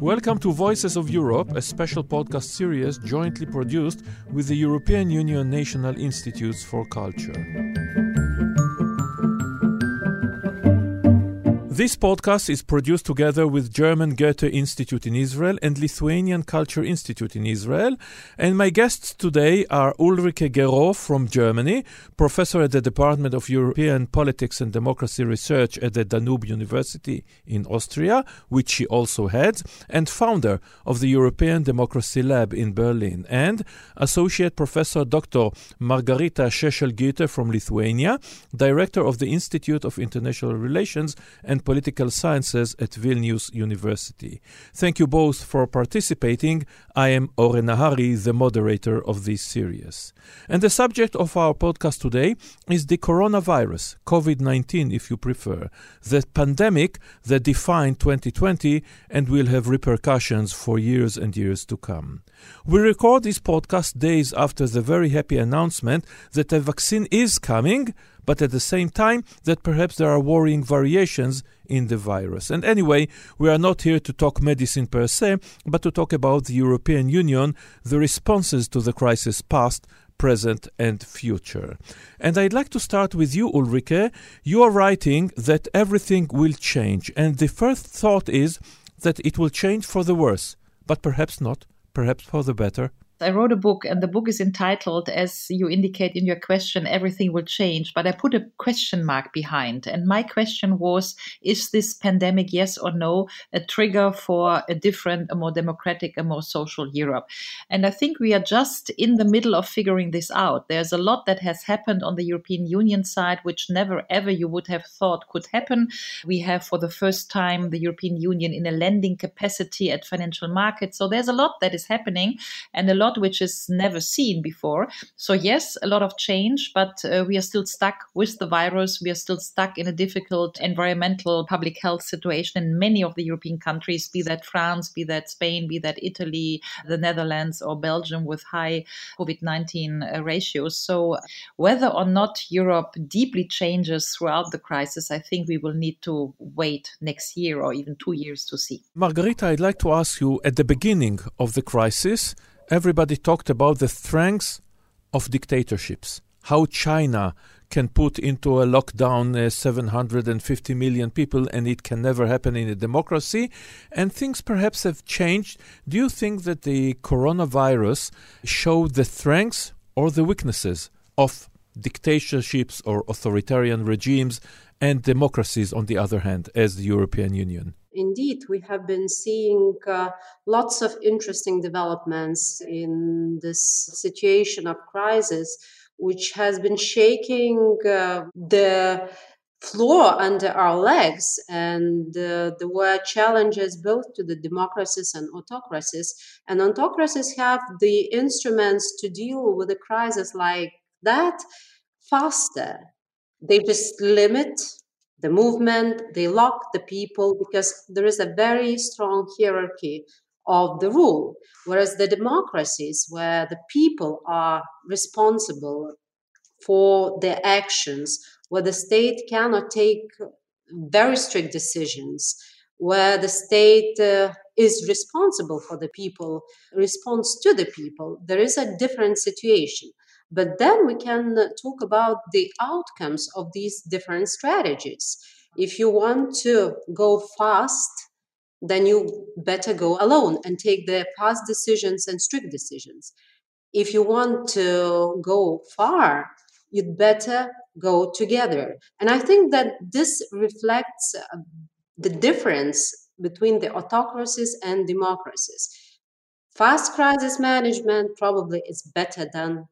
Welcome to Voices of Europe, a special podcast series jointly produced with the European Union National Institutes for Culture. This podcast is produced together with German Goethe Institute in Israel and Lithuanian Culture Institute in Israel. And my guests today are Ulrike Guérot from Germany, professor at the Department of European Politics and Democracy Research at the Danube University in Austria, which she also heads, and founder of the European Democracy Lab in Berlin, and associate professor Dr. Margarita Šešelgytė from Lithuania, director of the Institute of International Relations and Political Sciences at Vilnius University. Thank you both for participating. I am Oren Nahari, the moderator of this series. And the subject of our podcast today is the coronavirus, COVID 19, if you prefer, the pandemic that defined 2020 and will have repercussions for years and years to come. We record this podcast days after the very happy announcement that a vaccine is coming but at the same time that perhaps there are worrying variations in the virus. And anyway, we are not here to talk medicine per se, but to talk about the European Union, the responses to the crisis past, present, and future. And I'd like to start with you, Ulrike. You are writing that everything will change, and the first thought is that it will change for the worse, but perhaps not, perhaps for the better. I wrote a book, and the book is entitled, as you indicate in your question, Everything Will Change. But I put a question mark behind. And my question was Is this pandemic, yes or no, a trigger for a different, a more democratic, a more social Europe? And I think we are just in the middle of figuring this out. There's a lot that has happened on the European Union side, which never ever you would have thought could happen. We have, for the first time, the European Union in a lending capacity at financial markets. So there's a lot that is happening and a lot lot which is never seen before. So, yes, a lot of change, but uh, we are still stuck with the virus. We are still stuck in a difficult environmental public health situation in many of the European countries, be that France, be that Spain, be that Italy, the Netherlands, or Belgium with high COVID 19 uh, ratios. So, whether or not Europe deeply changes throughout the crisis, I think we will need to wait next year or even two years to see. Margarita, I'd like to ask you at the beginning of the crisis, everybody talked about the strengths of dictatorships, how China can put into a lockdown uh, 750 million people and it can never happen in a democracy. And things perhaps have changed. Do you think that the coronavirus showed the strengths or the weaknesses of dictatorships or authoritarian regimes and democracies, on the other hand, as the European Union? indeed, we have been seeing uh, lots of interesting developments in this situation of crisis, which has been shaking uh, the floor under our legs. And uh, there were challenges both to the democracies and autocracies. And autocracies have the instruments to deal with a crisis like that faster. They just limit the movement, they lock the people because there is a very strong hierarchy of the rule. Whereas the democracies, where the people are responsible for their actions, where the state cannot take very strict decisions, where the state uh, is responsible for the people, responds to the people, there is a different situation. But then we can talk about the outcomes of these different strategies. If you want to go fast, then you better go alone and take the fast decisions and strict decisions. If you want to go far, you'd better go together. And I think that this reflects uh, the difference between the autocracies and democracies. Fast crisis management probably is better than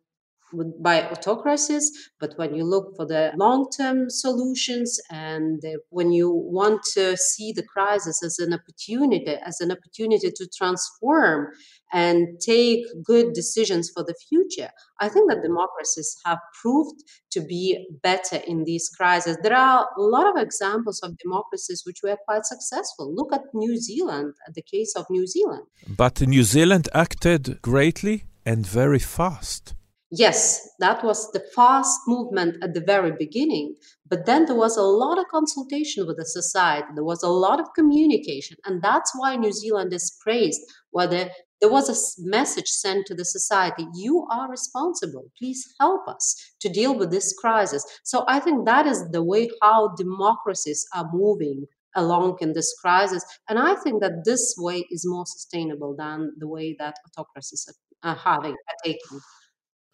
by autocracies, but when you look for the long term solutions and when you want to see the crisis as an opportunity, as an opportunity to transform and take good decisions for the future, I think that democracies have proved to be better in these crises. There are a lot of examples of democracies which were quite successful. Look at New Zealand, at the case of New Zealand. But New Zealand acted greatly and very fast. Yes, that was the fast movement at the very beginning. But then there was a lot of consultation with the society, there was a lot of communication. And that's why New Zealand is praised, whether there was a message sent to the society you are responsible please help us to deal with this crisis so i think that is the way how democracies are moving along in this crisis and i think that this way is more sustainable than the way that autocracies are having are taking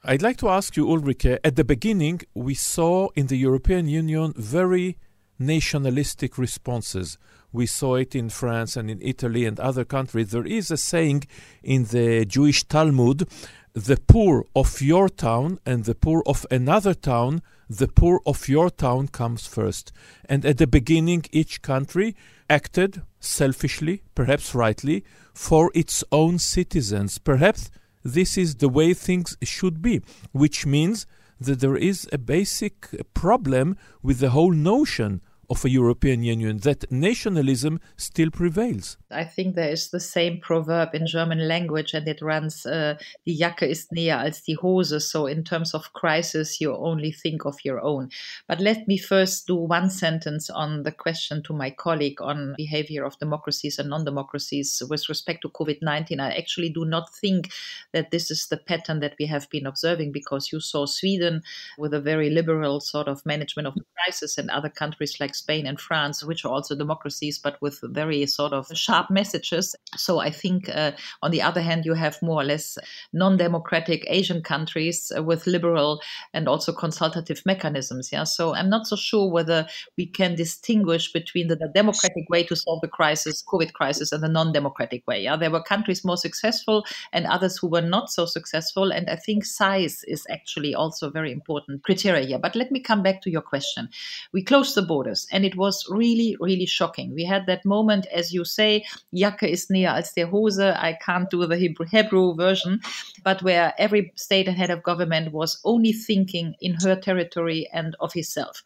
I'd like to ask you, Ulrike, at the beginning, we saw in the European Union very nationalistic responses. We saw it in France and in Italy and other countries. There is a saying in the Jewish Talmud the poor of your town and the poor of another town, the poor of your town comes first. And at the beginning, each country acted selfishly, perhaps rightly, for its own citizens. Perhaps this is the way things should be, which means that there is a basic problem with the whole notion of a European Union, that nationalism still prevails. I think there is the same proverb in German language, and it runs uh, Die Jacke ist näher als die Hose. So, in terms of crisis, you only think of your own. But let me first do one sentence on the question to my colleague on behavior of democracies and non democracies with respect to COVID 19. I actually do not think that this is the pattern that we have been observing because you saw Sweden with a very liberal sort of management of the crisis, and other countries like Spain and France, which are also democracies, but with very sort of sharp messages. So I think, uh, on the other hand, you have more or less non democratic Asian countries with liberal and also consultative mechanisms. Yeah. So I'm not so sure whether we can distinguish between the, the democratic way to solve the crisis, COVID crisis, and the non democratic way. Yeah. There were countries more successful and others who were not so successful. And I think size is actually also a very important criteria here. But let me come back to your question. We closed the borders and it was really, really shocking. We had that moment, as you say, Jacke ist näher als der Hose. I can't do the Hebrew, Hebrew version, but where every state and head of government was only thinking in her territory and of himself.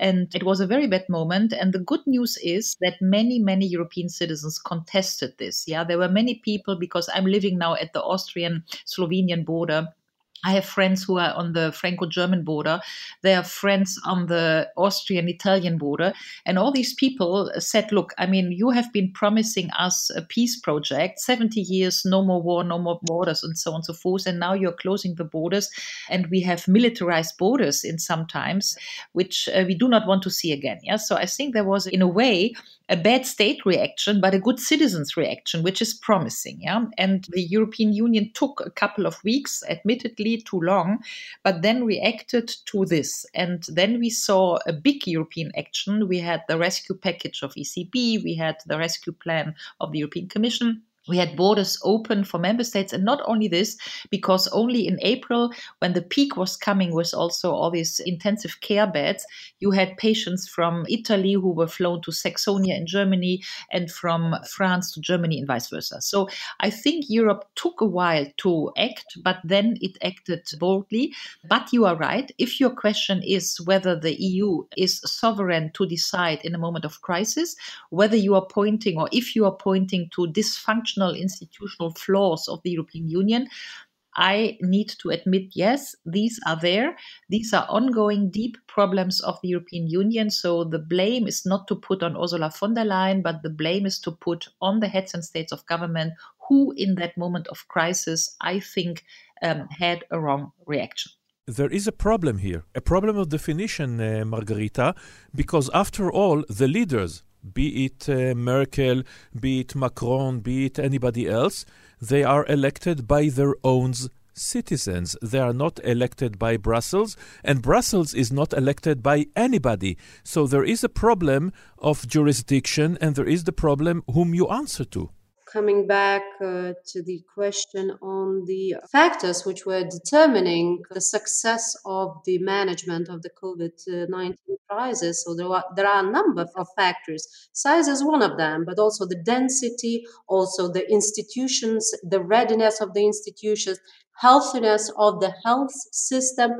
And it was a very bad moment. And the good news is that many, many European citizens contested this. Yeah, there were many people because I'm living now at the Austrian Slovenian border I have friends who are on the Franco German border. They have friends on the Austrian Italian border. And all these people said, Look, I mean, you have been promising us a peace project 70 years, no more war, no more borders, and so on and so forth. And now you're closing the borders. And we have militarized borders in some times, which uh, we do not want to see again. Yeah. So I think there was, in a way, a bad state reaction, but a good citizens reaction, which is promising. Yeah. And the European Union took a couple of weeks, admittedly too long, but then reacted to this. And then we saw a big European action. We had the rescue package of ECB, we had the rescue plan of the European Commission we had borders open for member states and not only this because only in april when the peak was coming with also all these intensive care beds you had patients from italy who were flown to saxonia in germany and from france to germany and vice versa. So i think europe took a while to act but then it acted boldly. But you are right. If your question is whether the eu is sovereign to decide in a moment of crisis whether you are pointing or if you are pointing to dysfunction functional institutional flaws of the European Union, I need to admit, yes, these are there. These are ongoing deep problems of the European Union. So the blame is not to put on Ursula von der Leyen, but the blame is to put on the heads and states of government who, in that moment of crisis, I think um, had a wrong reaction there is a problem here, a problem of definition, uh, Margarita, because after all, the leaders, be it uh, Merkel, be it Macron, be it anybody else, they are elected by their own citizens. They are not elected by Brussels, and Brussels is not elected by anybody. So there is a problem of jurisdiction, and there is the problem whom you answer to coming back uh, to the question on the factors which were determining the success of the management of the COVID 19 crisis. So there are, there are a number of factors. Size is one of them, but also the density, also the institutions, the readiness of the institutions, healthiness of the health system,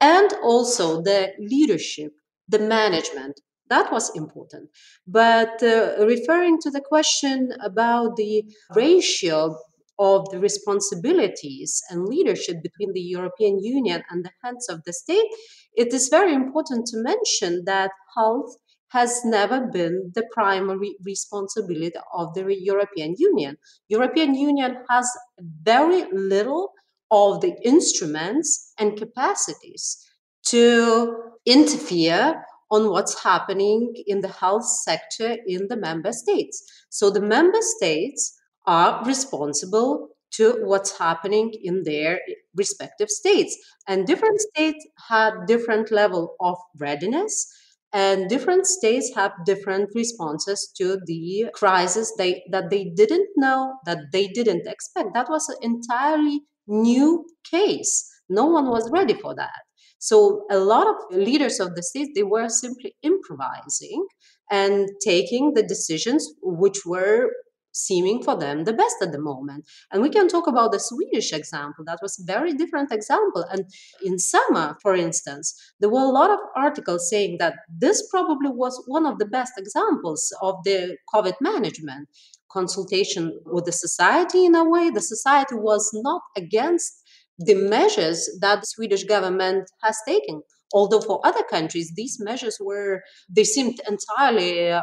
and also the leadership, the management that was important. But uh, referring to the question about the ratio of the responsibilities and leadership between the European Union and the hands of the state, it is very important to mention that health has never been the primary responsibility of the European Union. European Union has very little of the instruments and capacities to interfere on what's happening in the health sector in the member states. So the member states are responsible to what's happening in their respective states. And different states have different level of readiness and different states have different responses to the crisis they, that they didn't know that they didn't expect. That was an entirely new case. No one was ready for that so a lot of leaders of the state they were simply improvising and taking the decisions which were seeming for them the best at the moment. And we can talk about the Swedish example. That was a very different example. And in summer, for instance, there were a lot of articles saying that this probably was one of the best examples of the COVID management consultation with the society in a way. The society was not against the measures that the Swedish government has taken. Although for other countries, these measures were, they seemed entirely uh,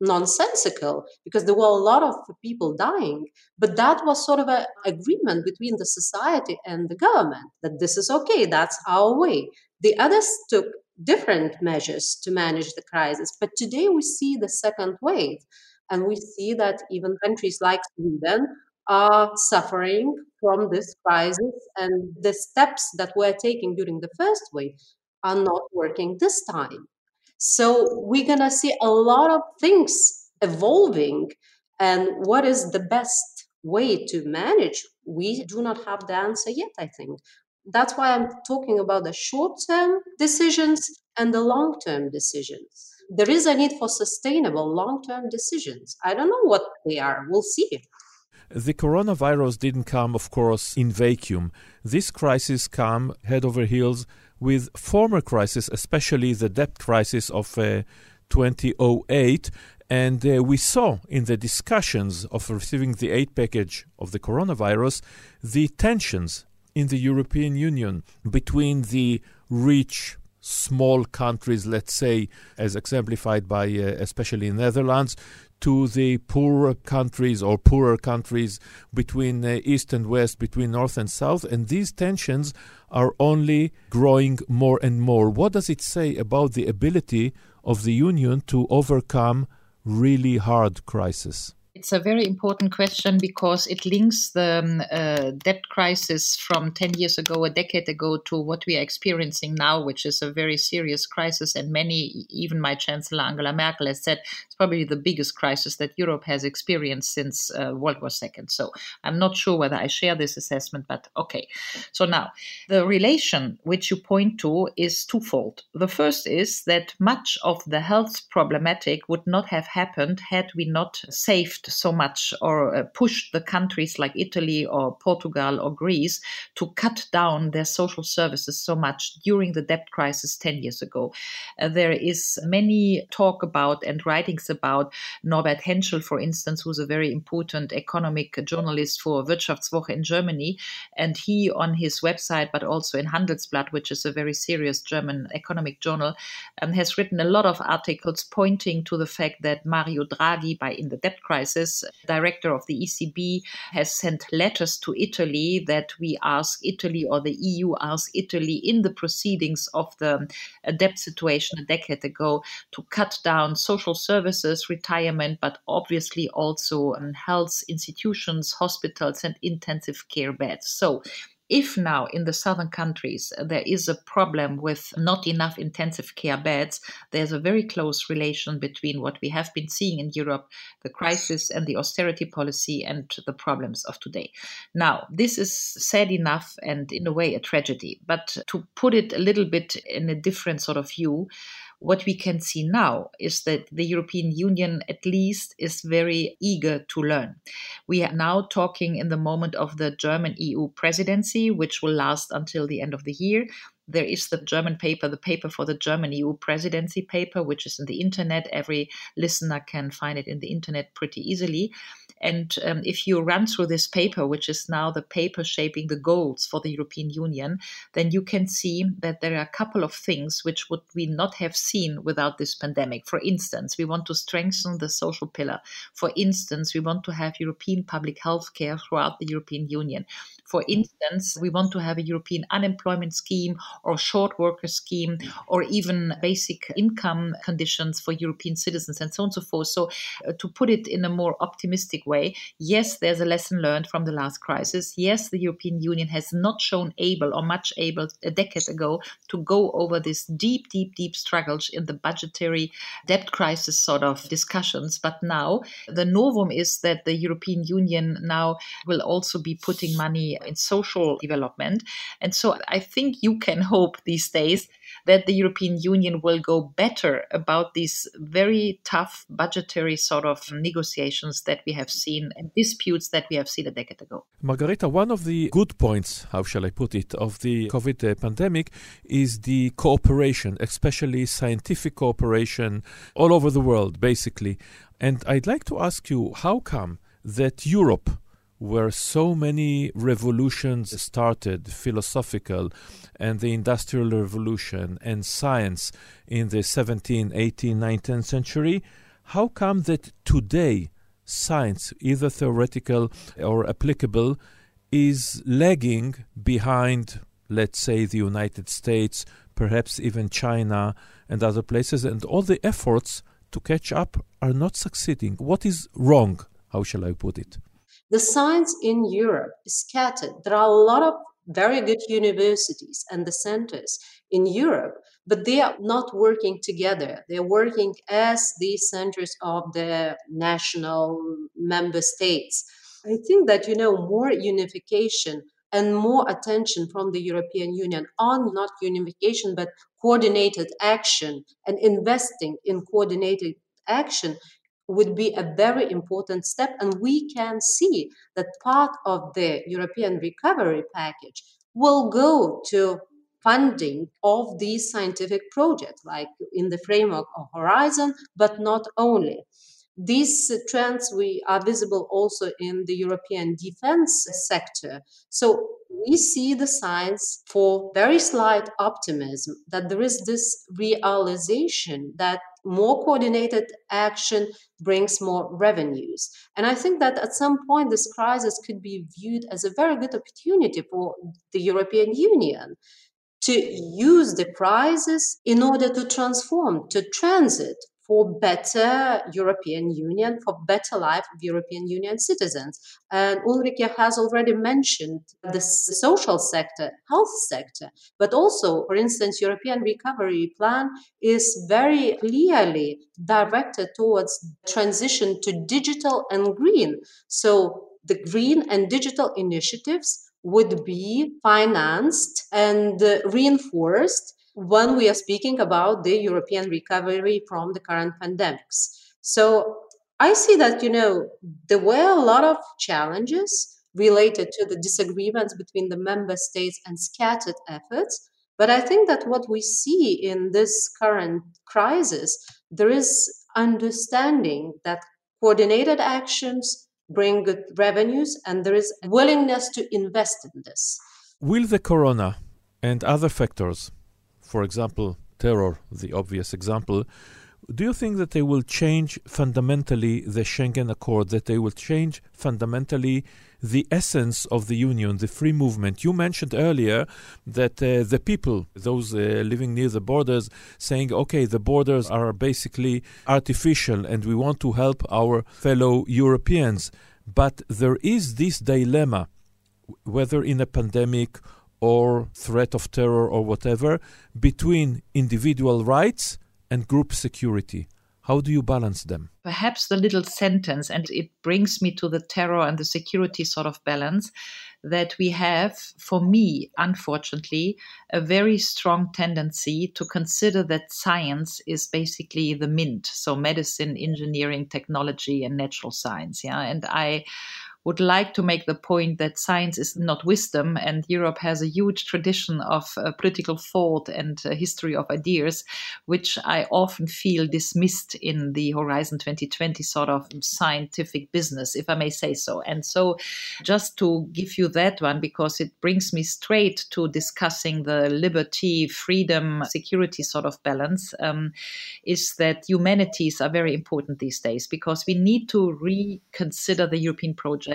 nonsensical because there were a lot of people dying. But that was sort of an agreement between the society and the government that this is okay, that's our way. The others took different measures to manage the crisis. But today we see the second wave. And we see that even countries like Sweden are suffering from this crisis, and the steps that we're taking during the first wave are not working this time. So we're going to see a lot of things evolving. And what is the best way to manage? We do not have the answer yet, I think. That's why I'm talking about the short term decisions and the long term decisions. There is a need for sustainable long term decisions. I don't know what they are. We'll see. The coronavirus didn't come, of course, in vacuum. This crisis came head over heels with former crises, especially the debt crisis of uh, 2008. And uh, we saw in the discussions of receiving the aid package of the coronavirus the tensions in the European Union between the rich small countries, let's say, as exemplified by uh, especially Netherlands, to the poorer countries or poorer countries between uh, east and west, between north and south, and these tensions are only growing more and more. What does it say about the ability of the Union to overcome really hard crises? It's a very important question because it links the um, uh, debt crisis from 10 years ago, a decade ago, to what we are experiencing now, which is a very serious crisis. And many, even my Chancellor Angela Merkel, has said it's probably the biggest crisis that Europe has experienced since uh, World War II. So I'm not sure whether I share this assessment, but okay. So now, the relation which you point to is twofold. The first is that much of the health problematic would not have happened had we not saved so much or uh, pushed the countries like Italy or Portugal or Greece to cut down their social services so much during the debt crisis 10 years ago. Uh, there is many talk about and writings about Norbert Henschel, for instance, who's a very important economic journalist for Wirtschaftswoche in Germany. And he, on his website, but also in Handelsblatt, which is a very serious German economic journal, um, has written a lot of articles pointing to the fact that Mario Draghi, by in the debt crisis, crisis, director of the ECB has sent letters to Italy that we ask Italy or the EU ask Italy in the proceedings of the uh, debt situation a decade ago to cut down social services, retirement, but obviously also um, health institutions, hospitals, and intensive care beds. So if now in the southern countries there is a problem with not enough intensive care beds, there's a very close relation between what we have been seeing in Europe, the crisis and the austerity policy, and the problems of today. Now, this is sad enough and in a way a tragedy, but to put it a little bit in a different sort of view, what we can see now is that the European Union, at least, is very eager to learn. We are now talking in the moment of the German EU presidency, which will last until the end of the year. There is the German paper, the paper for the German EU presidency paper, which is in the internet. Every listener can find it in the internet pretty easily. And um, if you run through this paper, which is now the paper shaping the goals for the European Union, then you can see that there are a couple of things which would we not have seen without this pandemic. For instance, we want to strengthen the social pillar. For instance, we want to have European public health care throughout the European Union. For instance, we want to have a European unemployment scheme or short worker scheme or even basic income conditions for European citizens and so on and so forth. So, uh, to put it in a more optimistic way, yes, there's a lesson learned from the last crisis. Yes, the European Union has not shown able or much able a decade ago to go over this deep, deep, deep struggles in the budgetary debt crisis sort of discussions. But now the novum is that the European Union now will also be putting money in social development. And so I think you can hope these days that the European Union will go better about these very tough budgetary sort of negotiations that we have seen and disputes that we have seen a decade ago. Margarita, one of the good points, how shall I put it, of the COVID uh, pandemic is the cooperation, especially scientific cooperation all over the world, basically. And I'd like to ask you how come that Europe where so many revolutions started, philosophical, and the Industrial Revolution and science in the 17th, 18th, 19th century, how come that today science, either theoretical or applicable, is lagging behind, let's say, the United States, perhaps even China and other places, and all the efforts to catch up are not succeeding? What is wrong? How shall I put it? The science in Europe is scattered. There are a lot of very good universities and the centers in Europe, but they are not working together. They're working as the centers of the national member states. I think that, you know, more unification and more attention from the European Union on not unification, but coordinated action and investing in coordinated action would be a very important step. And we can see that part of the European recovery package will go to funding of these scientific projects, like in the framework of Horizon, but not only. These trends we are visible also in the European defense sector. So we see the signs for very slight optimism that there is this realization that more coordinated action brings more revenues. And I think that at some point, this crisis could be viewed as a very good opportunity for the European Union to use the crisis in order to transform, to transit for better European Union, for better life of European Union citizens. And Ulrike has already mentioned the social sector, health sector, but also, for instance, European Recovery Plan is very clearly directed towards transition to digital and green. So the green and digital initiatives would be financed and uh, reinforced when we are speaking about the European recovery from the current pandemics. So I see that, you know, there were a lot of challenges related to the disagreements between the member states and scattered efforts. But I think that what we see in this current crisis, there is understanding that coordinated actions bring good revenues and there is willingness to invest in this. Will the corona and other factors for example, terror, the obvious example, do you think that they will change fundamentally the Schengen Accord, that they will change fundamentally the essence of the Union, the free movement? You mentioned earlier that uh, the people, those uh, living near the borders, saying, okay, the borders are basically artificial and we want to help our fellow Europeans. But there is this dilemma, whether in a pandemic or threat of terror or whatever between individual rights and group security. How do you balance them? Perhaps the little sentence, and it brings me to the terror and the security sort of balance that we have, for me, unfortunately, a very strong tendency to consider that science is basically the MINT. So, medicine, engineering, technology, and natural science. Yeah. And I would like to make the point that science is not wisdom, and Europe has a huge tradition of uh, political thought and uh, history of ideas, which I often feel dismissed in the Horizon 2020 sort of scientific business, if I may say so. And so, just to give you that one, because it brings me straight to discussing the liberty, freedom, security sort of balance, um, is that humanities are very important these days because we need to reconsider the European project.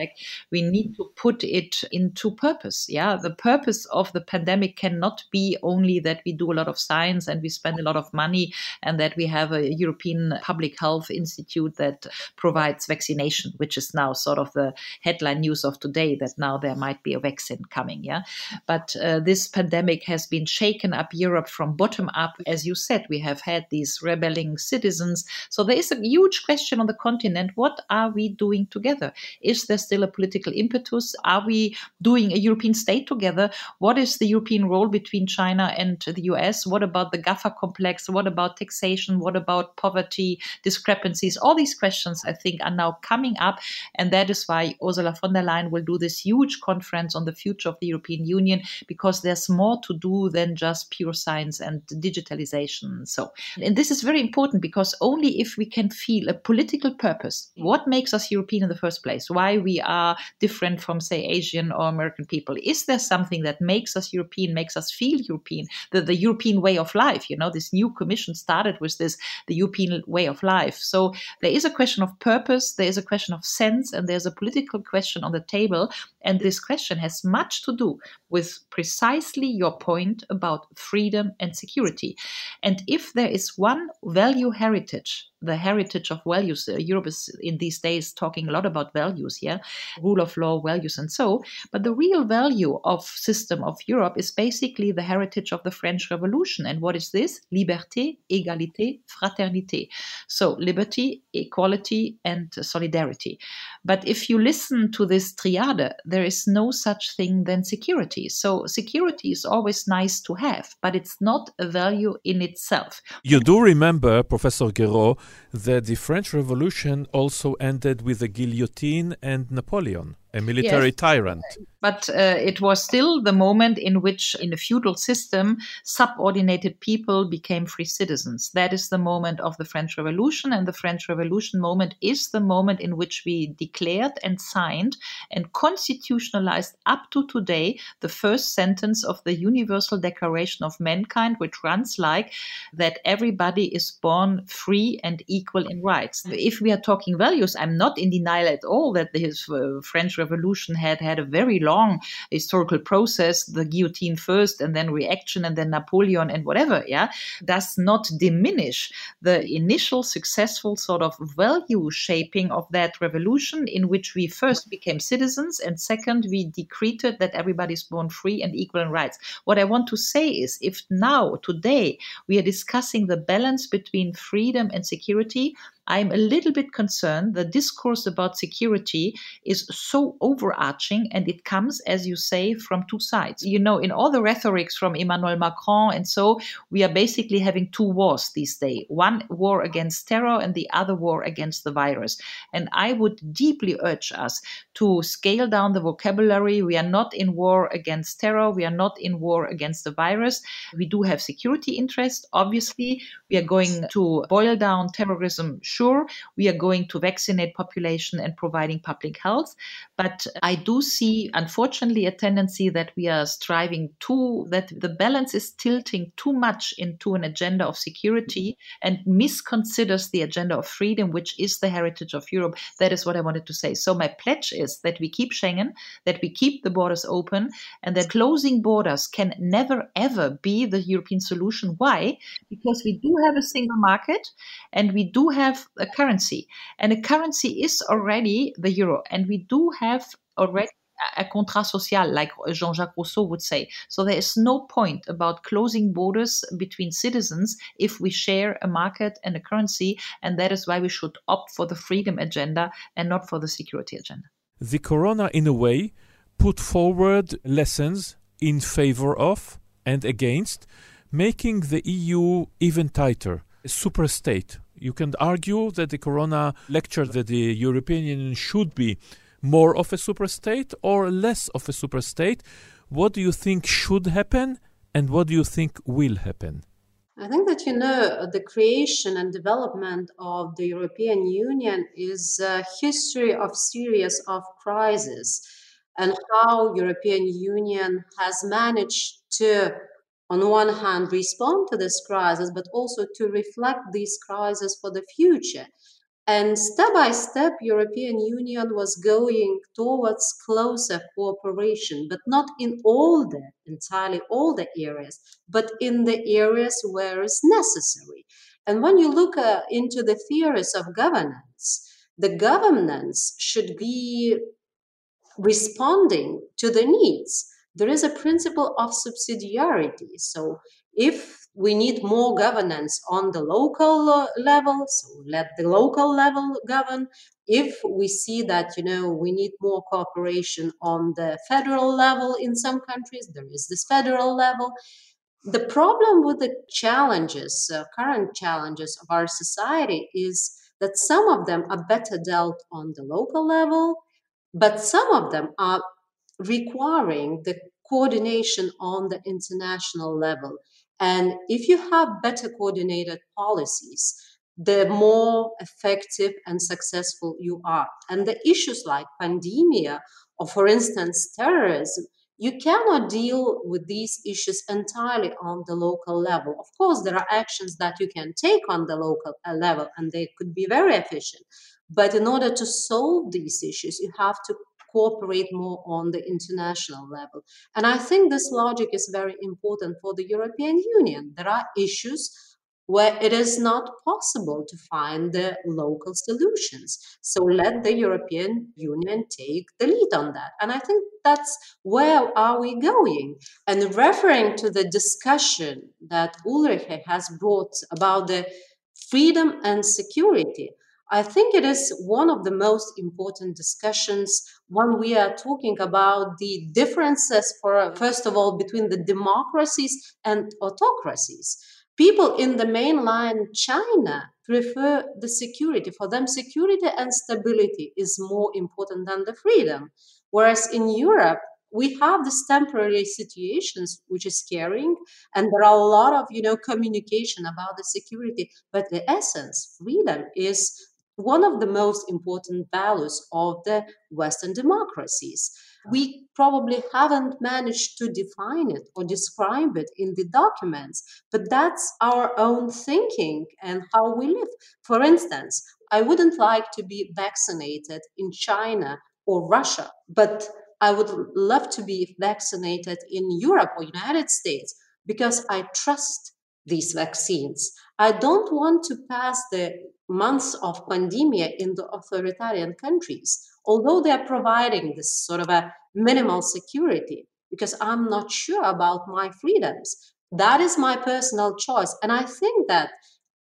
We need to put it into purpose. Yeah, the purpose of the pandemic cannot be only that we do a lot of science and we spend a lot of money and that we have a European Public Health Institute that provides vaccination, which is now sort of the headline news of today that now there might be a vaccine coming. Yeah, but uh, this pandemic has been shaken up Europe from bottom up. As you said, we have had these rebelling citizens. So there is a huge question on the continent what are we doing together? Is there still a political impetus? Are we doing a European state together? What is the European role between China and the US? What about the GAFA complex? What about taxation? What about poverty, discrepancies? All these questions, I think, are now coming up. And that is why Ursula von der Leyen will do this huge conference on the future of the European Union, because there's more to do than just pure science and digitalization. So, and this is very important because only if we can feel a political purpose, what makes us European in the first place, why we are different from, say, Asian or American people, is there something that makes us European, makes us feel European, the, the European way of life? You know, this new commission started with this, the European way of life. So there is a question of purpose, there is a question of sense, and there's a political question on the table. And this question has much to do with precisely your point about freedom and security. And if there is one value heritage the heritage of values. Uh, Europe is in these days talking a lot about values, yeah, rule of law, values, and so. But the real value of system of Europe is basically the heritage of the French Revolution. And what is this? Liberté, égalité, fraternité. So liberty, equality, and solidarity. But if you listen to this triad, there is no such thing than security. So security is always nice to have, but it's not a value in itself. You do remember, Professor Guérot, that the French Revolution also ended with the guillotine and Napoleon a military yes. tyrant. But uh, it was still the moment in which, in a feudal system, subordinated people became free citizens. That is the moment of the French Revolution. And the French Revolution moment is the moment in which we declared and signed and constitutionalized up to today the first sentence of the Universal Declaration of Mankind, which runs like that everybody is born free and equal in rights. If we are talking values, I'm not in denial at all that the uh, French Revolution had had a very long historical process, the guillotine first and then reaction and then Napoleon and whatever, yeah, does not diminish the initial successful sort of value shaping of that revolution in which we first became citizens and second we decreed that everybody's born free and equal in rights. What I want to say is if now, today, we are discussing the balance between freedom and security, I'm a little bit concerned. The discourse about security is so overarching and it comes, as you say, from two sides. You know, in all the rhetorics from Emmanuel Macron and so, we are basically having two wars these days one war against terror and the other war against the virus. And I would deeply urge us to scale down the vocabulary. We are not in war against terror, we are not in war against the virus. We do have security interests, obviously. We are going to boil down terrorism sure we are going to vaccinate population and providing public health. But I do see, unfortunately, a tendency that we are striving too, that the balance is tilting too much into an agenda of security and misconsiders the agenda of freedom, which is the heritage of Europe. That is what I wanted to say. So my pledge is that we keep Schengen, that we keep the borders open, and that closing borders can never ever be the European solution. Why? Because we do have a single market and we do have a currency, and a currency is already the euro, and we do have already a contrat social, like Jean Jacques Rousseau would say. So there is no point about closing borders between citizens if we share a market and a currency, and that is why we should opt for the freedom agenda and not for the security agenda. The corona, in a way, put forward lessons in favor of and against, making the EU even tighter, a super state you can argue that the Corona lecture that the European Union should be more of a superstate or less of a superstate? What do you think should happen and what do you think will happen? I think that, you know, the creation and development of the European Union is a history of series of crises and how European Union has managed to, on one hand, respond to this crisis, but also to reflect these crises for the future. And step by step, European Union was going towards closer cooperation, but not in all the entirely all the areas, but in the areas where it's necessary. And when you look uh, into the theories of governance, the governance should be responding to the needs. There is a principle of subsidiarity. So if we need more governance on the local uh, level so let the local level govern if we see that you know we need more cooperation on the federal level in some countries there is this federal level the problem with the challenges uh, current challenges of our society is that some of them are better dealt on the local level but some of them are requiring the coordination on the international level and if you have better coordinated policies, the more effective and successful you are. And the issues like pandemia or, for instance, terrorism, you cannot deal with these issues entirely on the local level. Of course, there are actions that you can take on the local uh, level and they could be very efficient. But in order to solve these issues, you have to cooperate more on the international level. And I think this logic is very important for the European Union. There are issues where it is not possible to find the local solutions. So let the European Union take the lead on that. And I think that's where are we going? And referring to the discussion that Ulrike has brought about the freedom and security, I think it is one of the most important discussions when we are talking about the differences, for first of all, between the democracies and autocracies. People in the mainland China prefer the security. For them, security and stability is more important than the freedom. Whereas in Europe, we have these temporary situations which is scaring and there are a lot of you know communication about the security but the essence freedom is one of the most important values of the Western democracies. We probably haven't managed to define it or describe it in the documents, but that's our own thinking and how we live. For instance, I wouldn't like to be vaccinated in China or Russia, but I would love to be vaccinated in Europe or United States because I trust these vaccines. I don't want to pass the months of pandemia in the authoritarian countries, although they are providing this sort of a minimal security, because I'm not sure about my freedoms. That is my personal choice. And I think that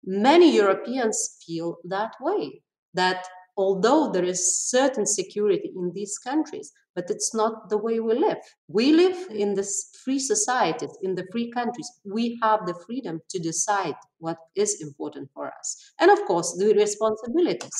many Europeans feel that way, that although there is certain security in these countries, but it's not the way we live. We live in this free societies, in the free countries. We have the freedom to decide what is important for us. And of course, the responsibilities.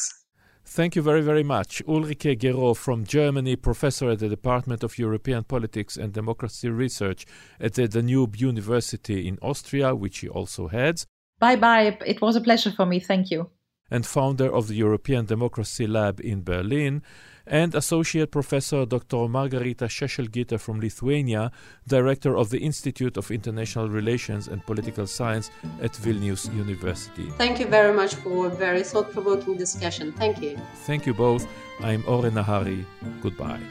Thank you very, very much. Ulrike Guérot from Germany, professor at the Department of European Politics and Democracy Research at the Danube University in Austria, which she also heads. Bye bye. It was a pleasure for me. Thank you and founder of the European Democracy Lab in Berlin, and Associate Professor Dr. Margarita Šešelgytė from Lithuania, Director of the Institute of International Relations and Political Science at Vilnius University. Thank you very much for a very thought provoking discussion. Thank you. Thank you both. I'm Oren Nahari. Goodbye.